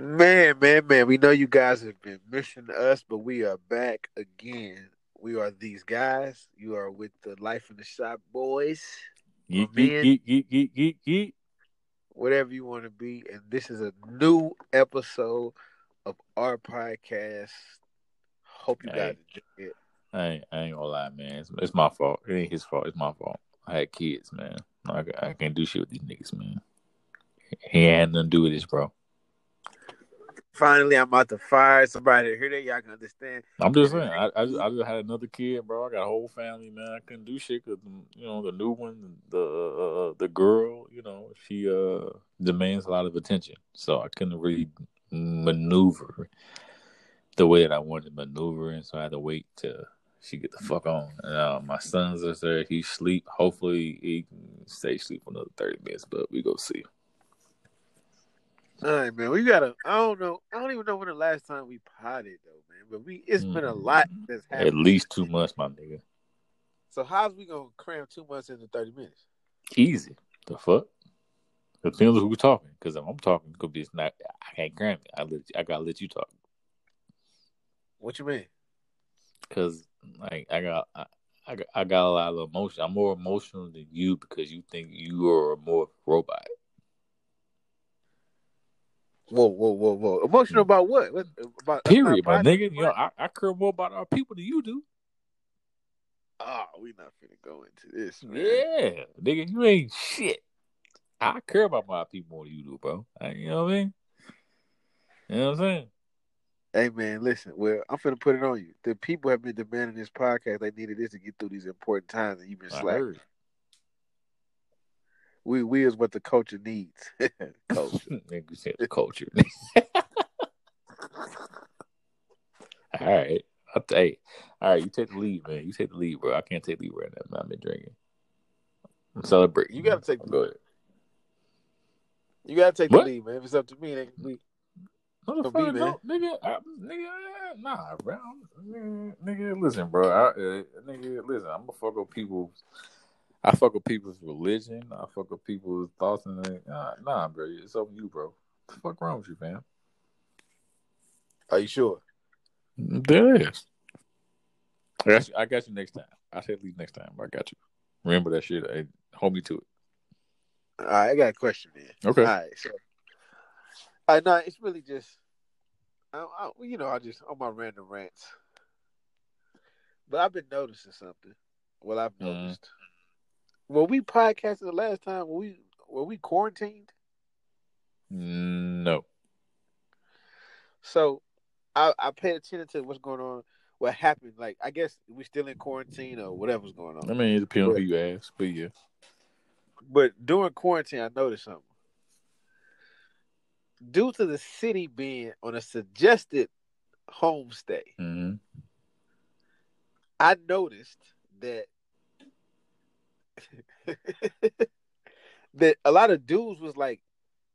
Man, man, man, we know you guys have been missing us, but we are back again. We are these guys. You are with the Life in the Shop boys, Geek, geek, geek, geek, geek, whatever you want to be. And this is a new episode of our podcast. Hope you guys enjoy it. I ain't, I ain't gonna lie, man. It's, it's my fault. It ain't his fault. It's my fault. I had kids, man. I, I can't do shit with these niggas, man. He had nothing to do with this, bro. Finally, I'm about to fire somebody here that y'all can understand. I'm just saying. I, I, just, I just had another kid, bro. I got a whole family, man. I couldn't do shit because you know the new one, the uh, the girl, you know, she uh demands a lot of attention, so I couldn't really maneuver the way that I wanted to maneuver, and so I had to wait till she get the fuck on. And, uh, my son's is there. He sleep. Hopefully, he can stay sleep for another thirty minutes, but we go see. All right, man. We gotta. I don't know. I don't even know when the last time we potted though, man. But we it's been a lot mm-hmm. that's happened. At least two months, my nigga. So how's we gonna cram two months into thirty minutes? Easy. The fuck? Depends on who we're talking. Because if I'm talking, could be it's not. I can't cram it. I let. I gotta let you talk. What you mean? Because like I got. I, I got, I got a lot of emotion. I'm more emotional than you because you think you are more robot. Whoa, whoa, whoa, whoa! Emotional about what? what about Period, my nigga. You know, I, I care more about our people than you do. Oh, we not finna go into this, man. Yeah, nigga, you ain't shit. I care about my people more than you do, bro. You know what I mean? You know what I'm saying? Hey, man, listen. Well, I'm finna put it on you. The people have been demanding this podcast. They needed this to get through these important times, and you've been slacking. We, we is what the culture needs. culture. Nigga said culture. all right. I'll hey, all right, you take the lead, man. You take the lead, bro. I can't take the lead right now, man. I've been drinking. I'm celebrating. You gotta take the lead. You gotta take the lead, man. If it's up to me, then we. No, the For me, man. no, nigga, I, nigga, nah, bro, nigga, nigga, listen, bro, I, uh, nigga, listen, I'm gonna fuck with people's, I fuck with people's religion, I fuck with people's thoughts, and they, nah, nah, bro, it's up to you, bro. What the fuck wrong with you, fam? Are you sure? There it is. I got you. I got you next time. I'll take leave next time. I got you. Remember that shit. Hey, hold me to it. All right, I got a question, man. Okay. All right, so. All right, no, it's really just. I, I, you know, I just on my random rants. But I've been noticing something. Well, I've Mhm. noticed. Were we podcasted the last time? Were we were we quarantined? No. So, I I paid attention to what's going on. What happened? Like, I guess we still in quarantine or whatever's going on. I mean, it depends on who you ask, but yeah. But during quarantine, I noticed something. Due to the city being on a suggested homestay, hmm I noticed that that a lot of dudes was like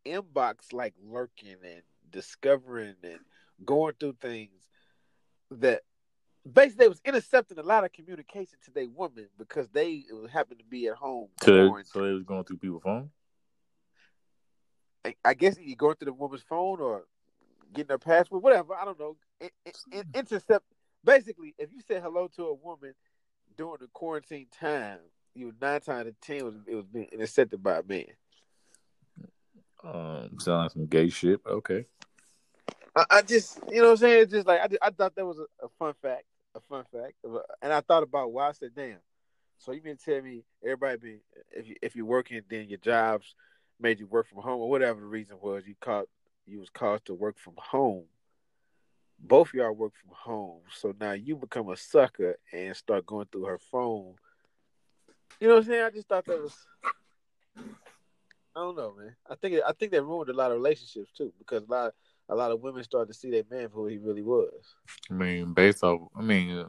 inbox like lurking and discovering and going through things that basically they was intercepting a lot of communication to their woman because they happened to be at home. So, so they was going through people's phone. I- I guess you going through the woman's phone or getting her password, whatever. I don't know. In- intercept. Basically, if you say hello to a woman during the quarantine time, you nine times out of ten was it was being intercepted by a man. Um, sound like some gay shit. Okay. I, I just, you know, what I'm saying, it's just like I, just, I thought that was a, a fun fact, a fun fact, and I thought about why I said, damn. So you mean to tell me everybody be if you if you're working, then your jobs made you work from home or whatever the reason was you caught you was caused to work from home. Both of y'all work from home, so now you become a sucker and start going through her phone. You know what I'm saying? I just thought that was. I don't know, man. I think I think that ruined a lot of relationships too, because a lot a lot of women started to see their man for who he really was. I mean, based off, I mean, uh,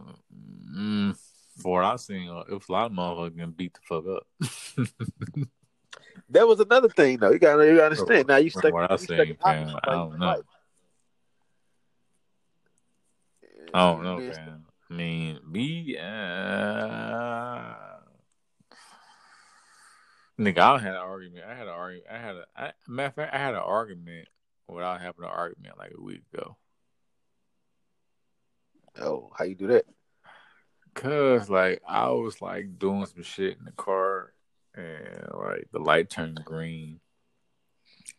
mm, for what I've seen, uh, it was a lot of motherfuckers getting beat the fuck up. That was another thing, though. You gotta, you gotta understand. Now you stuck. what I seen, man, I don't know. I don't know, Man, man. I mean, me, uh, nigga, I had an argument. I had an argument. I had a I, matter of fact, I had an argument without having an argument like a week ago. Oh, how you do that? Cause like I was like doing some shit in the car and like the light turned green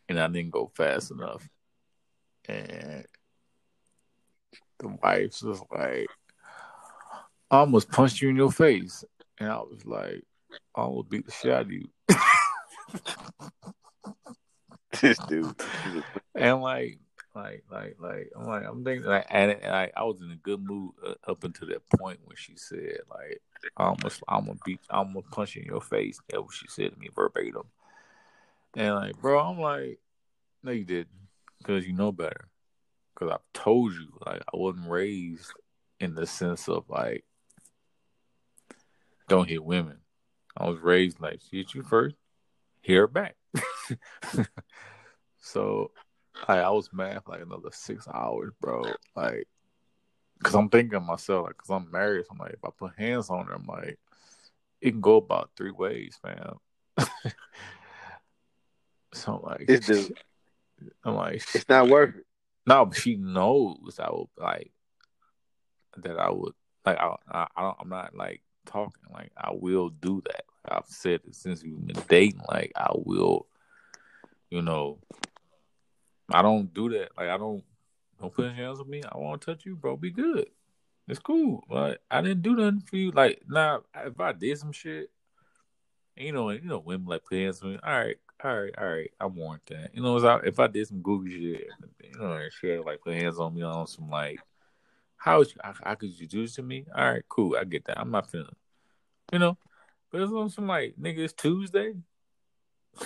and I didn't go fast enough. And the wife was like, I almost punched you in your face. And I was like, I almost beat the shit out of you. this dude. and like, like, like, like, I'm like, I'm thinking, like, and, and I, I was in a good mood uh, up until that point when she said, like, I almost, I'm gonna beat, I'm gonna punch you in your face. That's what she said to me verbatim. And like, bro, I'm like, no, you didn't, because you know better. Because I've told you, like, I wasn't raised in the sense of like, don't hit women. I was raised like, she hit you first, hear back. so, like, I was mad for like another six hours, bro. Like, cause I'm thinking myself, like, cause I'm married. So I'm like, if I put hands on her, I'm like, it can go about three ways, man. so I'm like, This dude. I'm like, It's not worth it. no, but she knows I would like that. I would like. I, I, I don't. I'm not like talking. Like I will do that. I've said it since we've been dating. Like I will. You know. I don't do that. Like I don't. Don't put hands on me. I won't touch you, bro. Be good. It's cool. Like I didn't do nothing for you. Like now, if I did some shit, you know, you know, women like put hands on me. All right, all right, all right. I want that. You know, if I, if I did some goofy shit, you know, she like put hands on me on some like, how would you, how, how could you do this to me? All right, cool. I get that. I'm not feeling, you know, but it's on some like, nigga, it's Tuesday.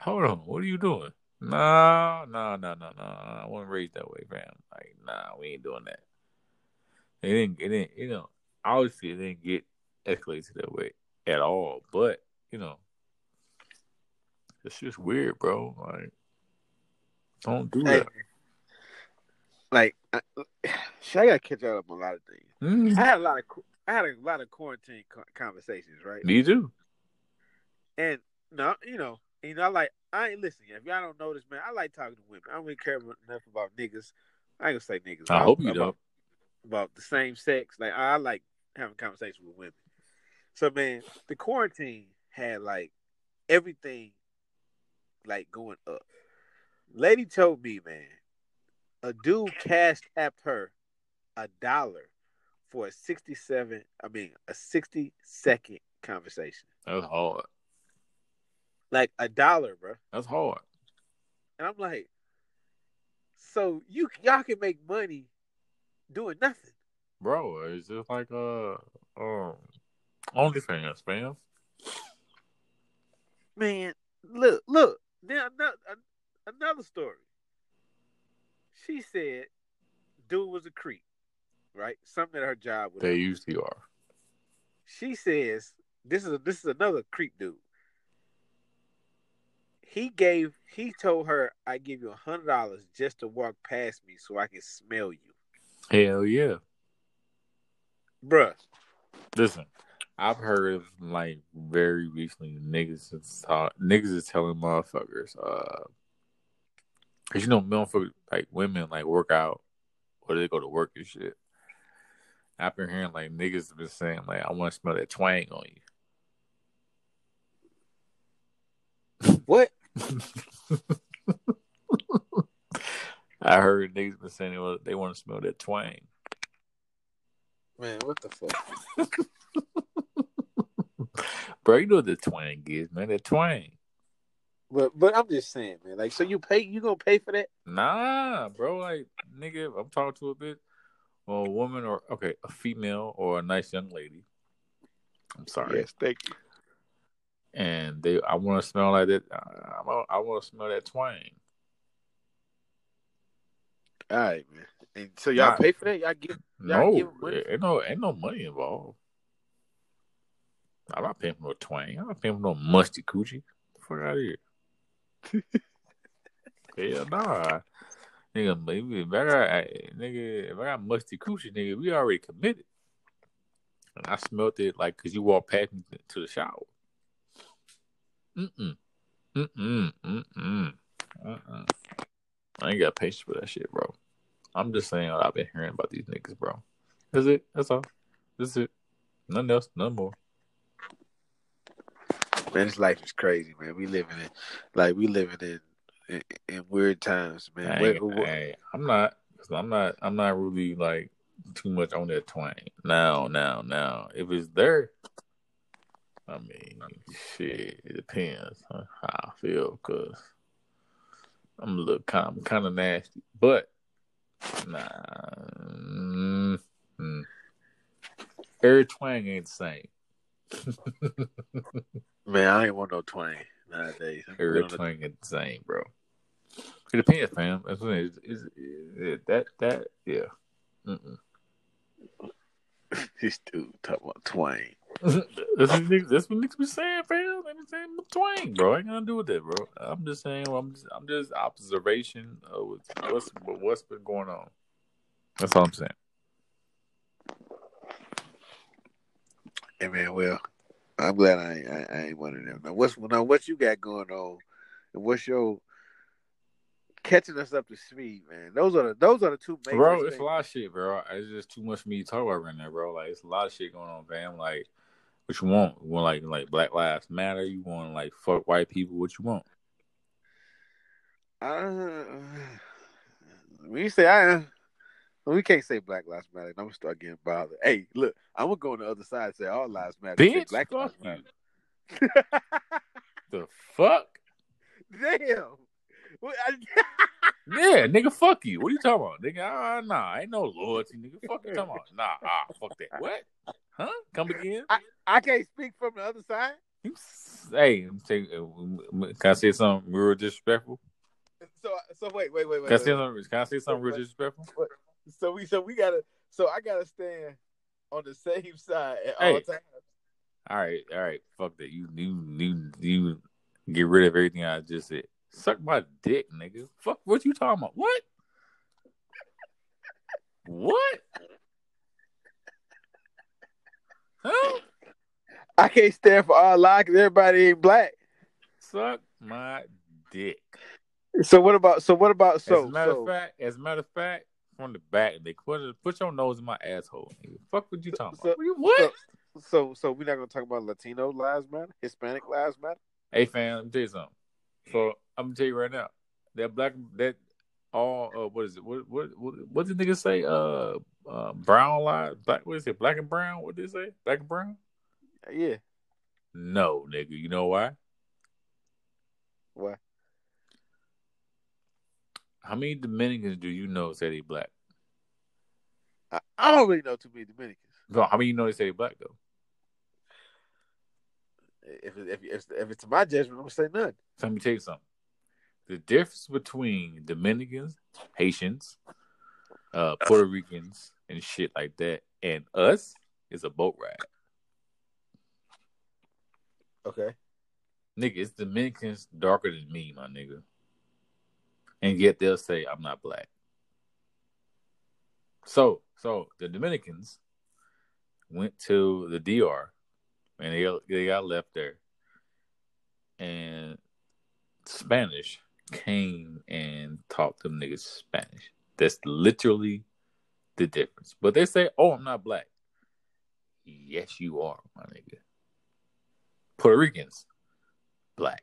Hold on, what are you doing? Nah, nah, nah, nah, nah. I wasn't raised that way, fam. Like, nah, we ain't doing that. It didn't, it didn't, you know, obviously it didn't get escalated that way at all. But, you know, it's just weird, bro. Like, don't do that. like, shit, I gotta catch up on a lot of things. Mm, I had a lot of, I had a lot of quarantine conversations, right? me too. And no, you know, you know, I like, I ain't listening. If y'all don't know this, man, I like talking to women. I don't really care enough about niggas. I ain't gonna say niggas. I hope you about, don't. about the same sex. Like I like having conversations with women. So man, the quarantine had like everything like going up. Lady told me, man, a dude cashed apped her a dollar for a sixty-seven. I mean, a sixty-second conversation. That's hard. Like a dollar, bro. That's hard. And I'm like, so you y'all can make money doing nothing. Bro, it's just like a uh um OnlyFans, fam. Man, look, look. Then another, another story. She said, dude was a creep, right? Something at her job. They Whatever. usually are. She says, this is a, this is another creep dude. He gave, he told her, I give you a hundred dollars just to walk past me so I can smell you, Hell yeah. bruh. Listen, I've heard of like very recently niggas is talk, niggas is telling motherfuckers, uh, cause you know motherfuckers like women like work out or they go to work and shit. I've been hearing like niggas have been saying like I want to smell that twang on you. What? I heard niggas been saying they want, they want to smell that twang. Man, what the fuck? Bro, you know what the twang is, man. That twang. But but I'm just saying, man. Like, so you pay, you gonna pay for that? Nah, bro. Like, nigga, I'm talking to a bitch or a woman or okay, a female or a nice young lady. I'm sorry, Yes, thank you. and they, I want to smell like that. I, I want to smell that twang. All right, man. And so y'all Nah. pay for that? Y'all give Y'all No, give 'em money? ain't no, ain't no money involved. I'm not paying for no twang. I'm not paying for no musty coochie. Fuck out of here. Hell nah. Nigga, maybe if got, nigga, if I got musty coochie, nigga, we already committed. And I smelt it like because you walked past me to the shower. Mm-mm. Mm-mm. Mm-mm. Mm-mm. I ain't got patience for that shit, bro. I'm just saying what I've been hearing about these niggas, bro. That's it. That's all. That's it. Nothing else. Nothing more. Man, this life is crazy, man. We living in like we living in in, in weird times, man. I Where- ain't- where- I ain't- I'm not. I'm not. I'm not really like too much on that twang. Now, now, now. If it's there, I mean, shit. It depends on how I feel. Cause I'm a little kind, kind of nasty. But nah. mm, mm. Every twang ain't the same. man, I ain't want no twang nowadays. Every twang ain't the same, bro. It depends, fam. That's what it is. Is- is- that that yeah. Mm-mm. this dude talking about twang. that's, what niggas, that's what niggas be saying, fam. They be saying twang, bro. Ain't gonna do with that, bro. I'm just saying. I'm just, I'm just observation of what's what's what's been going on. That's all I'm saying. Hey man, well, I'm glad I ain't, I, I ain't one of them. Now, what's now what you got going on? And what's your catching us up to speed, man? Those are the those are the two major bro, it's things. a lot of shit, bro. It's just too much for me to talk about right now, bro. Like it's a lot of shit going on, fam. Like what you want? You want like like Black Lives Matter? You want like fuck white people? What you want? Uh, when you say I, we can't say Black Lives Matter. I'm gonna start getting bothered. Hey, look, I'm gonna go on the other side and say all lives matter. Bitch, Black fuck Lives. Matter. The fuck? Damn. I- Yeah, nigga, fuck you. What are you talking about, nigga? Ah, nah, ain't no loyalty, nigga. Fuck you talking about? Nah, ah, fuck that. What? Huh? Come again? I can't speak from the other side. Hey, I'm saying, uh, can I say something real disrespectful? So, so wait, wait, wait, wait. Can I say wait. something? Can I say something real disrespectful? So we, so we gotta, so I gotta stand on the same side at Hey. all times. All right, all right. Fuck that. You, you, you, you get rid of everything I just said. Suck my dick, nigga. Fuck. What you talking about? What? What? Huh? I can't stand for all because everybody ain't black. Suck my dick. So what about? So what about? So, as a matter so of fact, as a matter of fact, from the back, they put put your nose in my asshole. Nigga. Fuck what you talking So- about? What? so, so we're not gonna talk about Latino lives matter, Hispanic lives matter. hey, fam, me something. So I'm gonna tell you right now, that black that all uh, what is it? What what what, what did niggas say? Uh, uh, brown lives, black. What is it? Black and brown. What did they say? Black and brown? Yeah. No, nigga. You know why? Why? How many Dominicans do you know say they black? I, I don't really know too many Dominicans. No, how many you know they say they black though? If if if, if it's my judgment, I'm gonna say none. So let me tell you something. The difference between Dominicans, Haitians, uh, Puerto Ricans, and shit like that, and us is a boat ride. Okay. Nigga, it's Dominicans darker than me, my nigga. And yet they'll say I'm not black. So, so the Dominicans went to the DR and they got, they got left there. And Spanish came and taught them niggas Spanish. That's literally the difference. But they say, "Oh, I'm not black." Yes, you are, my nigga. Puerto Ricans, black.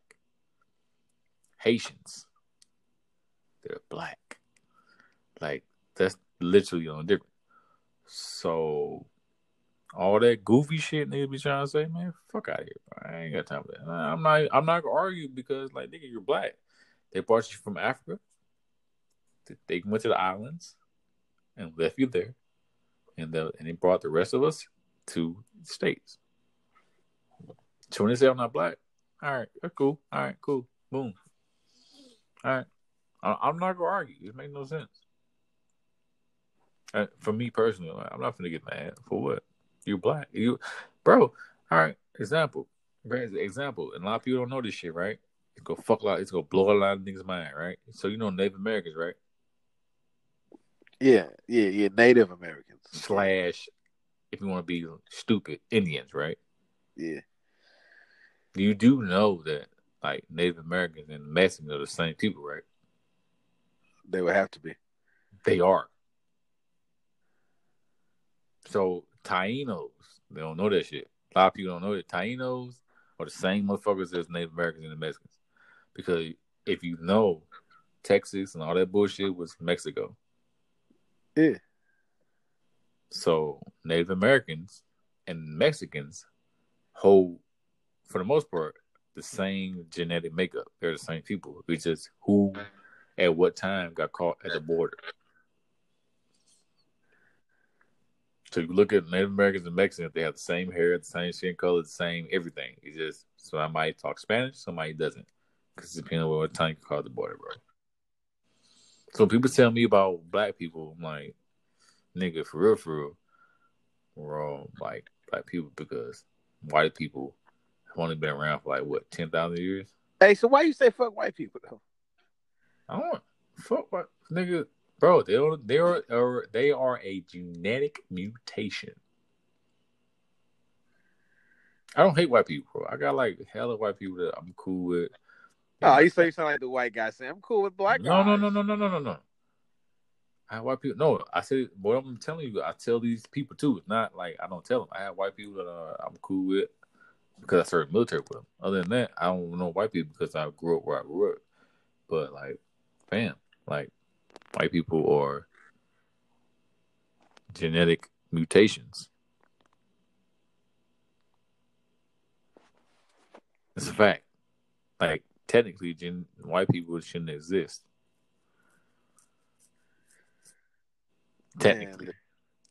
Haitians, they're black. Like that's literally on different. So all that goofy shit niggas be trying to say, man, fuck out of here. Bro. I ain't got time for that. I'm not. I'm not gonna argue because like nigga, you're black. They brought you from Africa. They went to the islands and left you there, and the, and they brought the rest of us to the states. So when they say I'm not black, all right, that's cool. All right, cool. Boom. All right, I, I'm not gonna argue. It makes no sense. Uh, for me personally, like, I'm not gonna get mad for what you're black. You, bro. All right. Example. Example. And a lot of people don't know this shit, right? It's gonna fuck a lot. It's gonna blow a lot of niggas' mind, right? So you know Native Americans, right? Yeah, yeah, yeah. Native Americans. Slash, if you want to be stupid, Indians, right? Yeah. You do know that like Native Americans and Mexicans are the same people, right? They would have to be. They are. So Tainos, they don't know that shit. A lot of people don't know that Tainos are the same motherfuckers as Native Americans and the Mexicans. Because if you know, Texas and all that bullshit was Mexico. Yeah. So Native Americans and Mexicans hold, for the most part, the same genetic makeup. They're the same people. It's just who, at what time, got caught at the border. You look at Native Americans and Mexicans, they have the same hair, the same skin color, the same everything. It's just so somebody talks Spanish, somebody doesn't. Because depending on what time you call the border, bro. So people tell me about black people, I'm like, nigga, for real, for real, we're all like black people because white people have only been around for like what ten thousand years. Hey, so why you say fuck white people though? I don't fuck white nigga, bro. They are they are, they are a genetic mutation. I don't hate white people, bro. I got like hella white people that I'm cool with. Oh, you say you sound like the white guy saying I'm cool with black no, guys. no, no, no, no, no, no, no. I have white people. No, I said what I'm telling you. I tell these people too. It's not like I don't tell them. I have white people that uh, I'm cool with because I served military with them. Other than that, I don't know white people because I grew up where I grew up. But like, fam, like white people are genetic mutations. It's a fact. Like technically, gen- white people shouldn't exist. Technically, Man,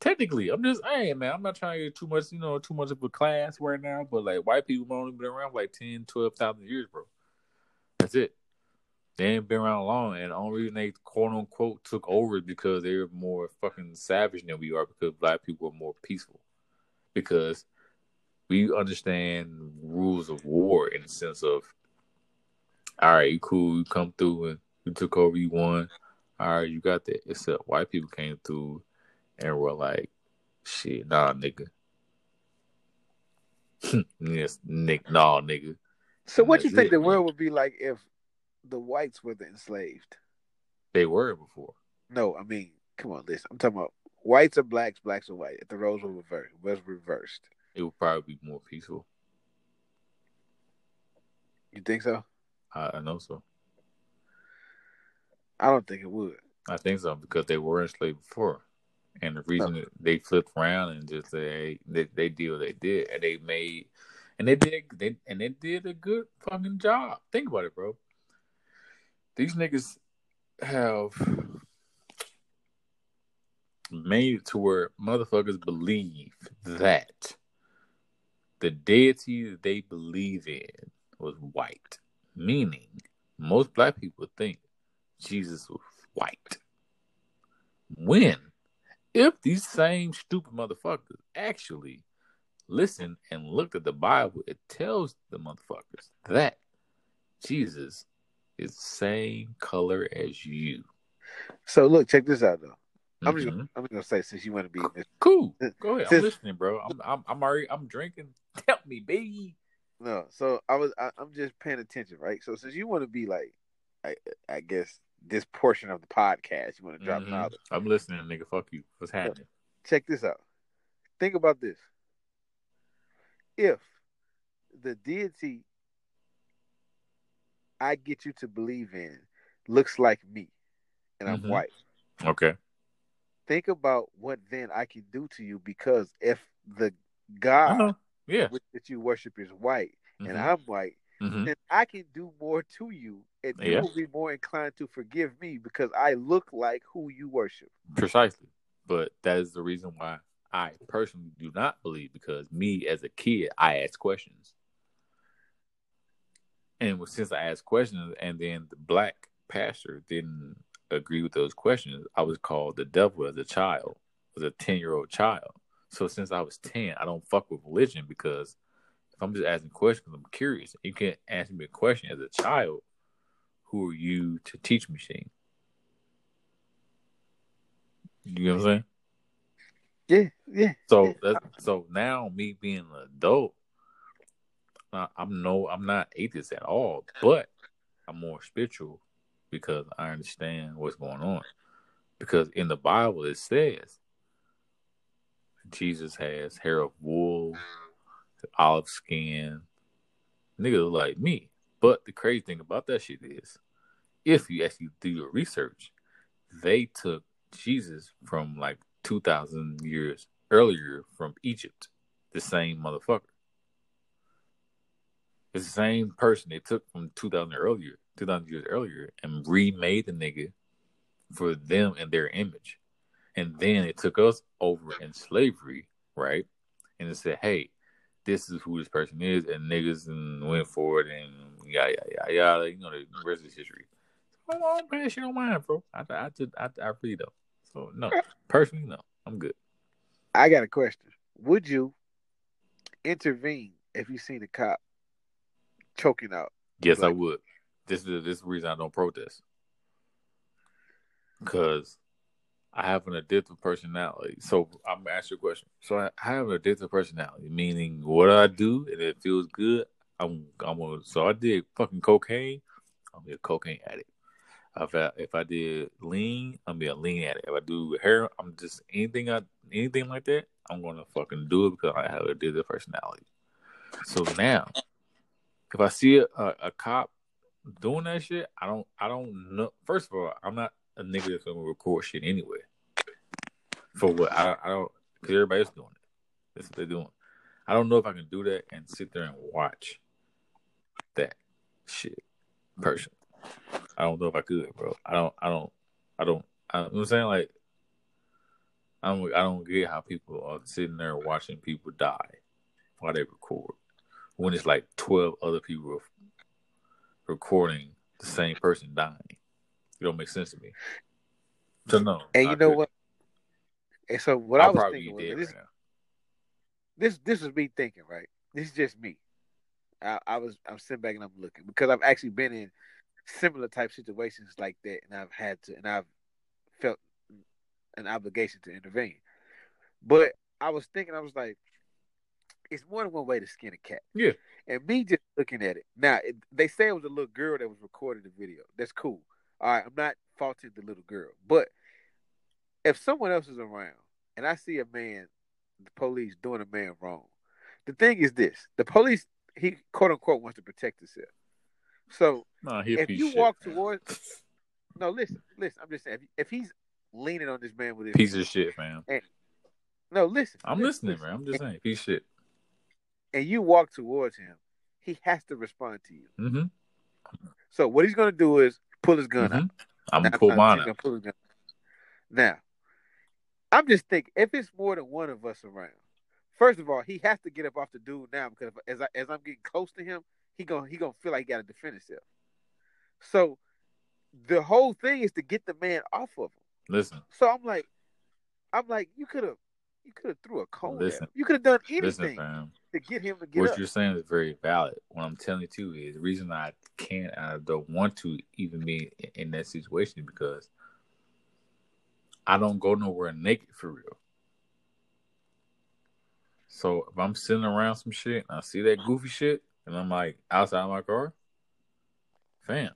technically, I'm just, hey man, I'm not trying to get too much, you know, too much of a class right now. But like, white people have only been around for like 10, 12,000 years, bro. That's it. They ain't been around long, and the only reason they quote unquote took over is because they're more fucking savage than we are. Because black people are more peaceful. Because we understand rules of war in the sense of, all right, you cool, you come through and you took over, you won. All right, you got that. Except white people came through and were like, shit, nah, nigga. yes, Nick, nah, nigga. So what you think it, the man. world would be like if the whites were the enslaved? They were before. No, I mean, come on, listen. I'm talking about whites are blacks, blacks are white. If the roles were reversed, was reversed. It would probably be more peaceful. You think so? I, I know so. I don't think it would. I think so because they were enslaved before, and the reason that they flipped around and just say they they did what they did, and they made, and they did they and they did a good fucking job. Think about it, bro. These niggas have made it to where motherfuckers believe that the deity that they believe in was white, meaning most black people think Jesus was white. When, if these same stupid motherfuckers actually listen and look at the Bible, it tells the motherfuckers that Jesus is the same color as you. So look, check this out though. I'm just gonna, I'm just gonna say since you want to be cool. Go ahead. I'm listening, bro. I'm I'm I'm already I'm drinking. Help me, baby. No, so I was I, I'm just paying attention, right? So since you want to be like, I I guess this portion of the podcast, you want to drop Mhm. knowledge. I'm listening, nigga. Fuck you. What's happening? Check this out. Think about this. If the deity I get you to believe in looks like me, and I'm Mhm. white. Okay. Think about what then I can do to you because if the God know. Yeah. that you worship is white and Mhm. I'm white, Mhm. then I can do more to you, and you will be more inclined to forgive me because I look like who you worship. Precisely. But that is the reason why I personally do not believe because me as a kid, I asked questions. And since I asked questions and then the black pastor didn't agree with those questions, I was called the devil as a child, as a 10 year old child. So since I was 10, I don't fuck with religion because if I'm just asking questions, I'm curious. You can't ask me a question as a child. Who are you to teach me? You know what I'm saying? Yeah, yeah. So that's, so now me being an adult, I- I'm no I'm not atheist at all, but I'm more spiritual because I understand what's going on. Because in the Bible it says Jesus has hair of wool, olive skin, nigga like me. But the crazy thing about that shit is, if you actually do your research, they took Jesus from like two thousand years earlier from Egypt, the same motherfucker. It's the same person they took from two thousand earlier, two thousand years earlier, and remade the nigga for them and their image. And then it took us over in slavery, right? And it said, hey, this is who this person is, and niggas and went for it, and yada yada yada. You know the rest is history. So I'm paying shit on mine, bro. I I just I, I really don't. So no, personally, no, I'm good. I got a question. Would you intervene if you seen a cop choking out? Yes, like, I would. This is this is the reason I don't protest. Because I have an addictive personality. So I'm gonna ask you a question. So I have an addictive personality, meaning what I do and it feels good. I'm I'm gonna, so I did fucking cocaine. I'm be a cocaine addict. If I if I did lean, I'm be a lean addict. If I do hair, I'm just anything I anything like that. I'm gonna fucking do it because I have a addictive personality. So now, if I see a, a, cop doing that shit, I don't I don't know. First of all, I'm not a nigga that's gonna record shit anyway. For what I, I don't because everybody's doing it. That's what they're doing. I don't know if I can do that and sit there and watch that shit person. I don't know if I could, bro. I don't. I don't. I don't. I, you know I'm saying like. I'm, I don't get how people are sitting there watching people die while they record when it's like 12 other people recording the same person dying. It don't make sense to me. So no. And you know what? And so what I'll I was thinking was this, right this this was me thinking, right? This is just me. I, I, was I'm sitting back and I'm looking because I've actually been in similar type situations like that, and I've had to, and I've felt an obligation to intervene. But I was thinking, I was like, it's more than one way to skin a cat. Yeah. And me just looking at it now, it, they say it was a little girl that was recording the video. That's cool. All right, I'm not faulting the little girl, but if someone else is around and I see a man, the police doing a man wrong, the thing is this: the police, he quote unquote wants to protect himself. So nah, if you shit, walk man. towards, no, listen, listen. I'm just saying, if, if he's leaning on this man with his piece of shit, man. And, no, listen. I'm listen, listening, man. I'm just saying, piece of shit. And you walk towards him, he has to respond to you. Mm-hmm. So what he's gonna do is pull his gun mm-hmm. out. I'm gonna pull mine out. Pull. Now, I'm just thinking if it's more than one of us around. First of all, he has to get up off the dude now because as I as I'm getting close to him, he gonna he gonna feel like he got to defend himself. So the whole thing is to get the man off of him. Listen. So I'm like, I'm like, you could have, you could have threw a cone. Listen. You could have done anything listen, to get him to get What up. you're saying is very valid. What I'm telling you too is the reason I can't, I don't want to even be in that situation because I don't go nowhere naked for real. So if I'm sitting around some shit and I see that goofy shit and I'm like outside my car, fam,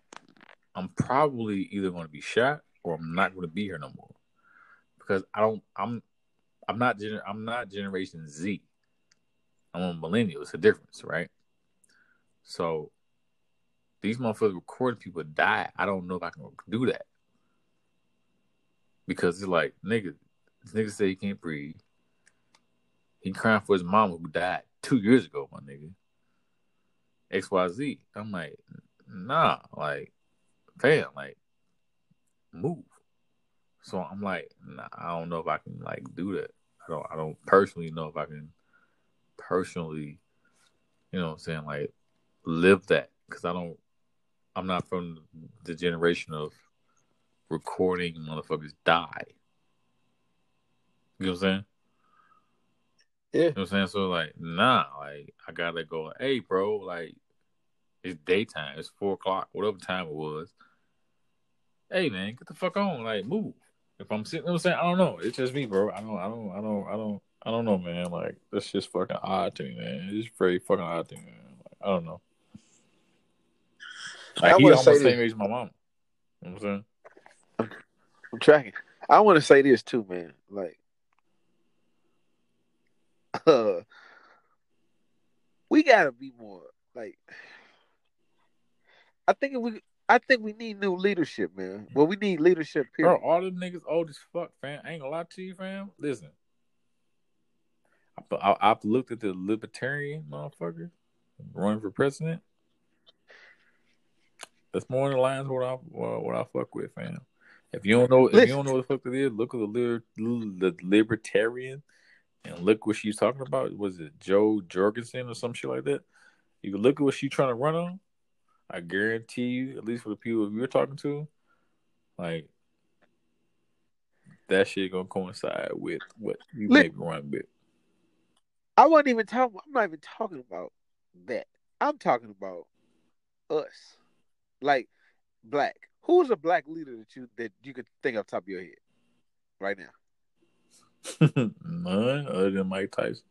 I'm probably either going to be shot or I'm not going to be here no more because I don't. I'm I'm not gener- I'm not Generation Z. I'm a millennial. It's a difference, right? So these motherfuckers recording people die. I don't know if I can do that because it's like nigga, this nigga say he can't breathe. He crying for his mama who died two years ago, my nigga. X Y Z. I'm like, nah, like, fam, like, move. So I'm like, nah, I don't know if I can like do that. I don't. I don't personally know if I can personally, you know, what I'm saying like live that because I don't. I'm not from the generation of recording motherfuckers die. You know what I'm saying? Yeah. You know what I'm saying? So like, nah, like I gotta go, hey bro, like it's daytime, it's four o'clock, whatever time it was. Hey man, get the fuck on, like move. If I'm sitting, you know I'm saying, I don't know. It's just me, bro. I don't, I don't, I don't, I don't, I don't know, man. Like that's just fucking odd to me, man. It's just very fucking odd to me, man. Like, I don't know. Like, I he's almost the same age as my mom. You know what I'm saying? I'm tracking. I want to say this too, man. Like, uh, we gotta be more like. I think if we, I think we need new leadership, man. Well, we need leadership. Period. Bro, all the niggas old as fuck, fam. I ain't gonna lie to you, fam. Listen, I, I, I've looked at the libertarian motherfucker running for president. That's more in the lines what I what, what I fuck with, fam. If you don't know, if Listen. you don't know what the fuck it is, look at the, liber, the libertarian and look what she's talking about. Was it Jo Jorgensen or some shit like that? You can look at what she's trying to run on. I guarantee you, at least for the people you're talking to, like that shit gonna coincide with what you Li- may be running with. I wasn't even talking. I'm not even talking about that. I'm talking about us, like black. Who's a black leader that you that you could think off the top of your head right now? None other than Mike Tyson.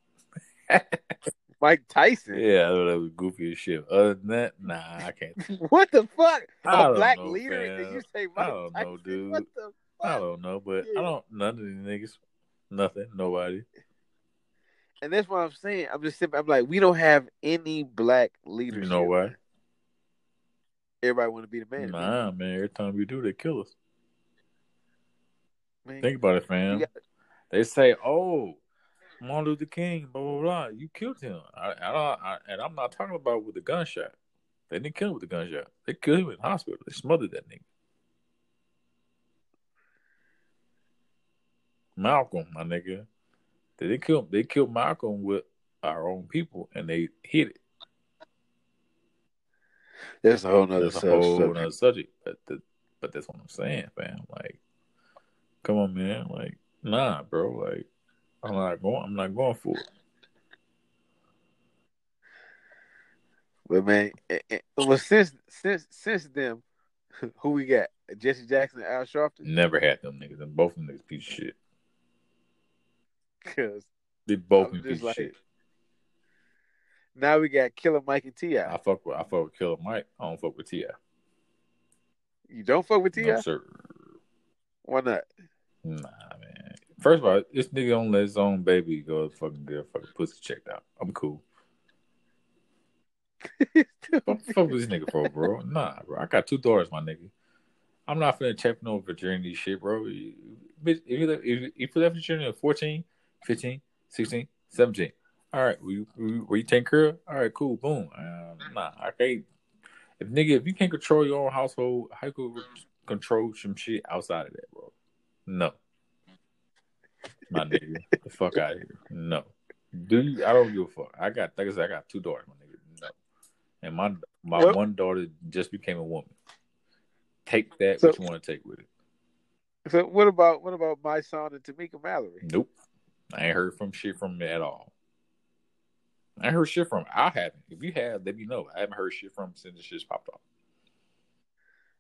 Mike Tyson. Yeah, I thought that was goofy as shit. Other than that, nah, I can't. What the fuck? I A black know, leader? fam. Did you say Mike I don't know, dude. What the I don't know, but Yeah. I don't. None of these niggas, nothing, nobody. And that's what I'm saying. I'm just simply, I'm like, we don't have any black leadership. You know why? Everybody want to be the man. Nah, man. Every time we do, they kill us. man. Think about it, fam. Got- They say, "Oh, Martin Luther King, blah blah blah. You killed him." I, I don't, I, and I'm not talking about with a gunshot. They didn't kill him with a gunshot. They killed him in the hospital. They smothered that nigga. Malcolm, my nigga. They didn't. They killed Malcolm with our own people, and they hit it. That's a whole nother That's a whole subject. other subject. But the, but that's what I'm saying, fam. Like, come on, man. Like, nah, bro. Like, I'm not going. I'm not going for it. But man, eh, eh, well since since since them, who we got? Jesse Jackson, and Al Sharpton. Never had them niggas, and both of them niggas piece of shit. Because They both I'm just piece like- shit. now we got Killer Mike and Ti. I fuck with I fuck with Killer Mike. I don't fuck with Ti. You don't fuck with T.I.? No sir. Why not? Nah, man. First of all, this nigga don't let his own baby go fucking get a fucking pussy checked out. I'm cool. What the fuck with this nigga for, bro? Nah, bro. I got two daughters, my nigga. I'm not finna check no virginity shit, bro. If you if you left virginity at 14, 15, 16, 17, all right, were you, were you, were you taking care of? All right, cool, boom. Um, nah, I can't. If nigga, if you can't control your own household, how you could control some shit outside of that, bro? No. My nigga, the fuck out of here. No. Do you? I don't give a fuck. I got, like I said, I got two daughters, my nigga. No. And my my Well- one daughter just became a woman. Take that So- what you want to take with it. So what about what about Mysonne and Tamika Mallory? Nope. I ain't heard from shit from them at all. I ain't heard shit from. I haven't. If you have, let me know. I haven't heard shit from 'em since the shit's popped off.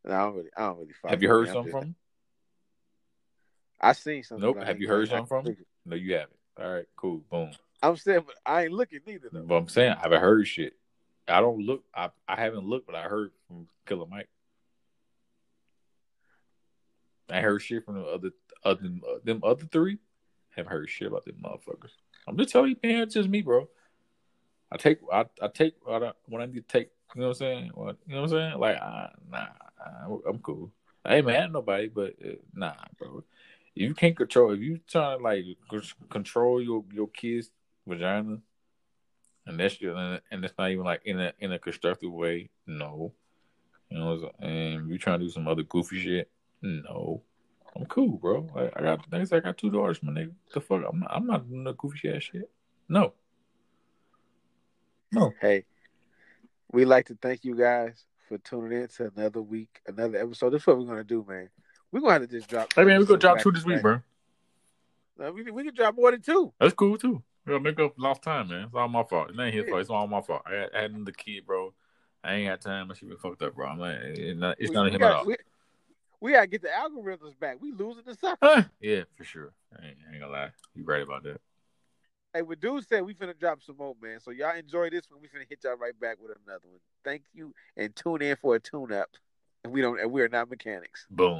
No, I don't really, I don't really. Have you heard something from? 'em? I seen something. Nope. Have you heard something from? 'em? No, you haven't. All right, cool. Boom. I'm saying, but I ain't looking neither though. But I'm saying I haven't heard shit. I don't look. I I haven't looked, but I heard from Killer Mike. I heard shit from the other other uh, them other three. Haven't heard shit about them motherfuckers. I'm just telling you, man. It's just me, bro. I take I I take what I, when I need to take. You know what I'm saying? What you know what I'm saying? Like, uh, nah, I, I'm cool. I ain't mad at nobody, but uh, nah, bro. You can't control if you trying to like control your your kid's vagina, and that's and it's not even like in a in a constructive way. No, you know, and you trying to do some other goofy shit. No, I'm cool, bro. Like, I got like I got two daughters, my nigga. The fuck, I'm not, I'm not doing no goofy ass shit. No, no. Hey, we like to thank you guys for tuning in to another week, another episode. This is what we're gonna do, man. We're gonna have to just drop. Hey man, we're gonna drop two to this week, bro. No, we, we can drop more than two. That's cool too. We gotta make up lost time, man. It's all my fault. It ain't his Yeah. fault. It's all my fault. I had, I had another kid, bro. I ain't had time. I should be fucked up, bro. I'm like, it's not, it's we, not we him at gotta, all. we, we gotta get the algorithms back. We losing the sucker. Huh? yeah, for sure. I ain't, I ain't gonna lie. You right about that. Hey, what dude said we finna drop some more, man. So y'all enjoy this one. We finna hit y'all right back with another one. Thank you and tune in for a tune up. and we don't and we are not mechanics. Boom.